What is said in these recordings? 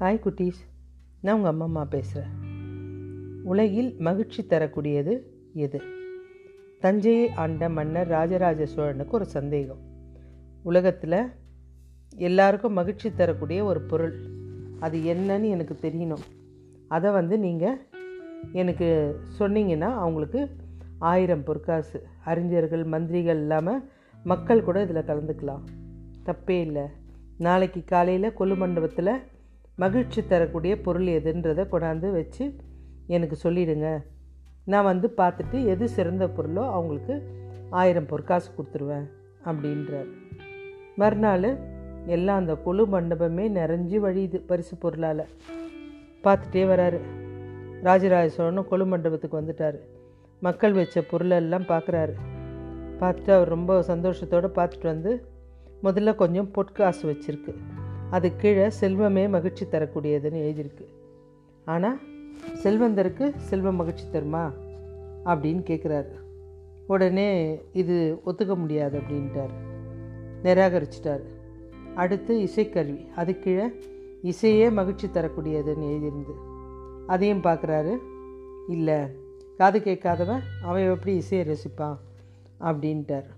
Hi குட்டீஸ். நான் உங்கள் அம்மா அம்மா பேசுகிறேன் உலகில் மகிழ்ச்சி தரக்கூடியது எது? தஞ்சையை ஆண்ட மன்னர் ராஜராஜ சோழனுக்கு ஒரு சந்தேகம். உலகத்தில் எல்லாருக்கும் மகிழ்ச்சி தரக்கூடிய ஒரு பொருள். அது என்னன்னு எனக்கு தெரியணும். அதை வந்து நீங்கள் எனக்கு சொன்னீங்கன்னா அவங்களுக்கு ஆயிரம் பொற்காசு. அறிஞர்கள் மந்திரிகள் இல்லாமல் மக்கள் கூட இதில் கலந்துக்கலாம். தப்பே இல்லை. நாளைக்கு காலையில் கொலு மண்டபத்தில் மகிழ்ச்சி தரக்கூடிய பொருள் எதுன்றதை கொண்டாந்து வச்சு எனக்கு சொல்லிடுங்க. நான் வந்து பார்த்துட்டு எது சிறந்த பொருளோ அவங்களுக்கு ஆயிரம் பொற்காசு கொடுத்துருவேன் அப்படின்றார். மறுநாள் எல்லாம் அந்த கொலு மண்டபமே நிறைஞ்சு வழியுது பரிசு பொருளால். பார்த்துட்டே வராரு. ராஜராஜ சோழனும் கொலு மண்டபத்துக்கு வந்துட்டார். மக்கள் வச்ச பொருளெல்லாம் பார்க்குறாரு. பார்த்துட்டு அவர் ரொம்ப சந்தோஷத்தோடு பார்த்துட்டு வந்து முதல்ல கொஞ்சம் பொற்காசு வச்சுருக்கு. அது கீழே செல்வமே மகிழ்ச்சி தரக்கூடியதுன்னு எழுதியிருக்கு. ஆனால் செல்வந்தருக்கு செல்வம் மகிழ்ச்சி தருமா? அப்படின்னு கேட்குறாரு உடனே இது ஒத்துக்க முடியாது அப்படின்ட்டார். நிராகரிச்சிட்டார். அடுத்து இசைக்கருவி அது கீழே இசையே மகிழ்ச்சி தரக்கூடியதுன்னு எழுதியிருந்து. அதையும் பார்க்குறாரு இல்லை காது கேட்காதவன் அவன் எப்படி இசையை ரசிப்பான்? அப்படின்ட்டார்.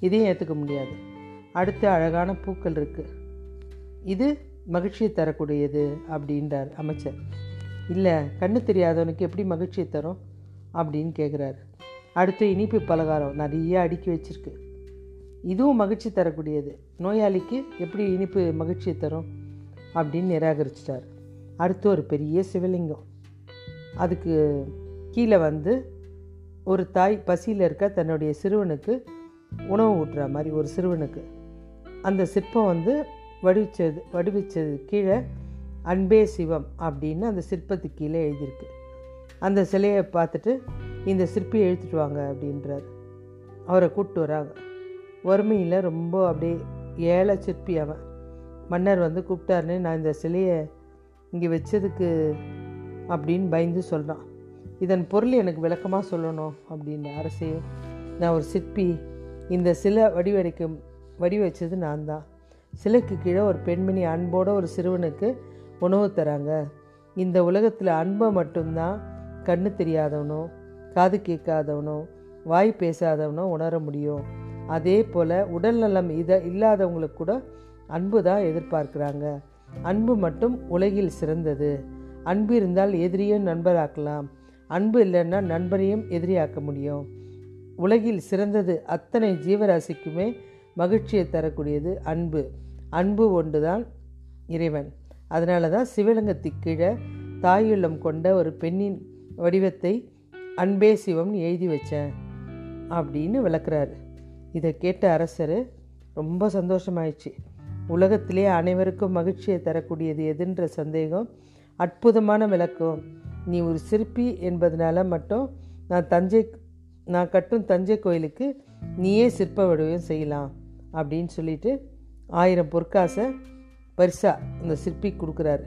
இதையும் ஏற்றுக்க முடியாது. அடுத்து அழகான பூக்கள் இருக்குது இது மகிழ்ச்சியை தரக்கூடியது அப்படின்றார் அமைச்சர். இல்லை கண்ணு தெரியாதவனுக்கு எப்படி மகிழ்ச்சியை தரும் அப்படின்னு கேட்குறாரு அடுத்து இனிப்பு பலகாரம் நிறைய அடுக்கி வச்சிருக்கு. இதுவும் மகிழ்ச்சி தரக்கூடியது. நோயாளிக்கு எப்படி இனிப்பு மகிழ்ச்சியை தரும் அப்படின்னு நிராகரிச்சிட்டார். அடுத்து ஒரு பெரிய சிவலிங்கம். அதுக்கு கீழே வந்து ஒரு தாய் பசியில் இருக்க தன்னுடைய சிறுவனுக்கு உணவு ஊட்டுற மாதிரி ஒரு சிறுவனுக்கு. அந்த சிற்பம் வந்து வடிவிச்சது வடிவிச்சது கீழே அன்பே சிவம் அப்படின்னு அந்த சிற்பத்துக்கு கீழே எழுதியிருக்கு. அந்த சிலையை பார்த்துட்டு இந்த சிற்பியை எழுத்துட்டு வாங்க அப்படின்றார். அவரை கூப்பிட்டு வராங்க. வறுமையில் ரொம்ப அப்படியே ஏழை சிற்பி அவன். மன்னர் வந்து கூப்பிட்டாருன்னு நான் இந்த சிலையை இங்கே வச்சதுக்கு அப்படின்னு பயந்து சொல்கிறான் இதன் பொருள் எனக்கு விளக்கமாக சொல்லணும் அப்படின்னு அரசையும் நான் ஒரு சிற்பி. இந்த சிலை வடிவடைக்கும் வடிவச்சது நான் தான். சிலைக்கு கீழே ஒரு பெண்மணி அன்போட ஒரு சிறுவனுக்கு உணவு தராங்க. இந்த உலகத்தில் அன்பை மட்டும்தான் கண்ணு தெரியாதவனோ காது கேட்காதவனோ வாய் பேசாதவனோ உணர முடியும். அதே போல் உடல் நலம் இதை இல்லாதவங்களுக்கு கூட அன்பு தான் எதிர்பார்க்குறாங்க. அன்பு மட்டும் உலகில் சிறந்தது. அன்பு இருந்தால் எதிரியும் நண்பராக்கலாம். அன்பு இல்லைன்னா நண்பரையும் எதிரியாக்க முடியும். உலகில் சிறந்தது அத்தனை ஜீவராசிக்குமே மகிழ்ச்சியை தரக்கூடியது அன்பு. அன்பு ஒன்று தான் இறைவன். அதனால தான் சிவலிங்கத்துக்கு கீழே தாயுள்ளம் கொண்ட ஒரு பெண்ணின் வடிவத்தை அன்பே சிவம்னு எழுதி வச்சேன் அப்படின்னு விளக்குறாரு. இதை கேட்ட அரசர் ரொம்ப சந்தோஷமாயிடுச்சு. உலகத்திலே அனைவருக்கும் மகிழ்ச்சியை தரக்கூடியது எதுன்ற சந்தேகம் அற்புதமான விளக்கம். நீ ஒரு சிற்பி என்பதனால மட்டும் நான் தஞ்சை நான் கட்டும் தஞ்சை கோயிலுக்கு நீயே சிற்ப வடிவம் செய்யலாம். அப்படின்னு சொல்லிட்டு ஆயிரம் பொற்காசை பரிசாக இந்த சிற்பி கொடுக்குறாரு.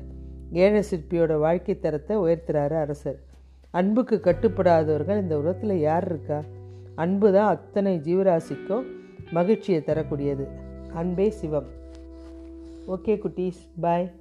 ஏழை சிற்பியோட வாழ்க்கை தரத்தை உயர்த்துறாரு அரசர். அன்புக்கு கட்டுப்படாதவர்கள் இந்த உலகத்தில் யார் இருக்கா? அன்பு தான் அத்தனை ஜீவராசிக்கும் மகிழ்ச்சியை தரக்கூடியது. அன்பே சிவம். ஓகே குட்டீஸ் பாய்.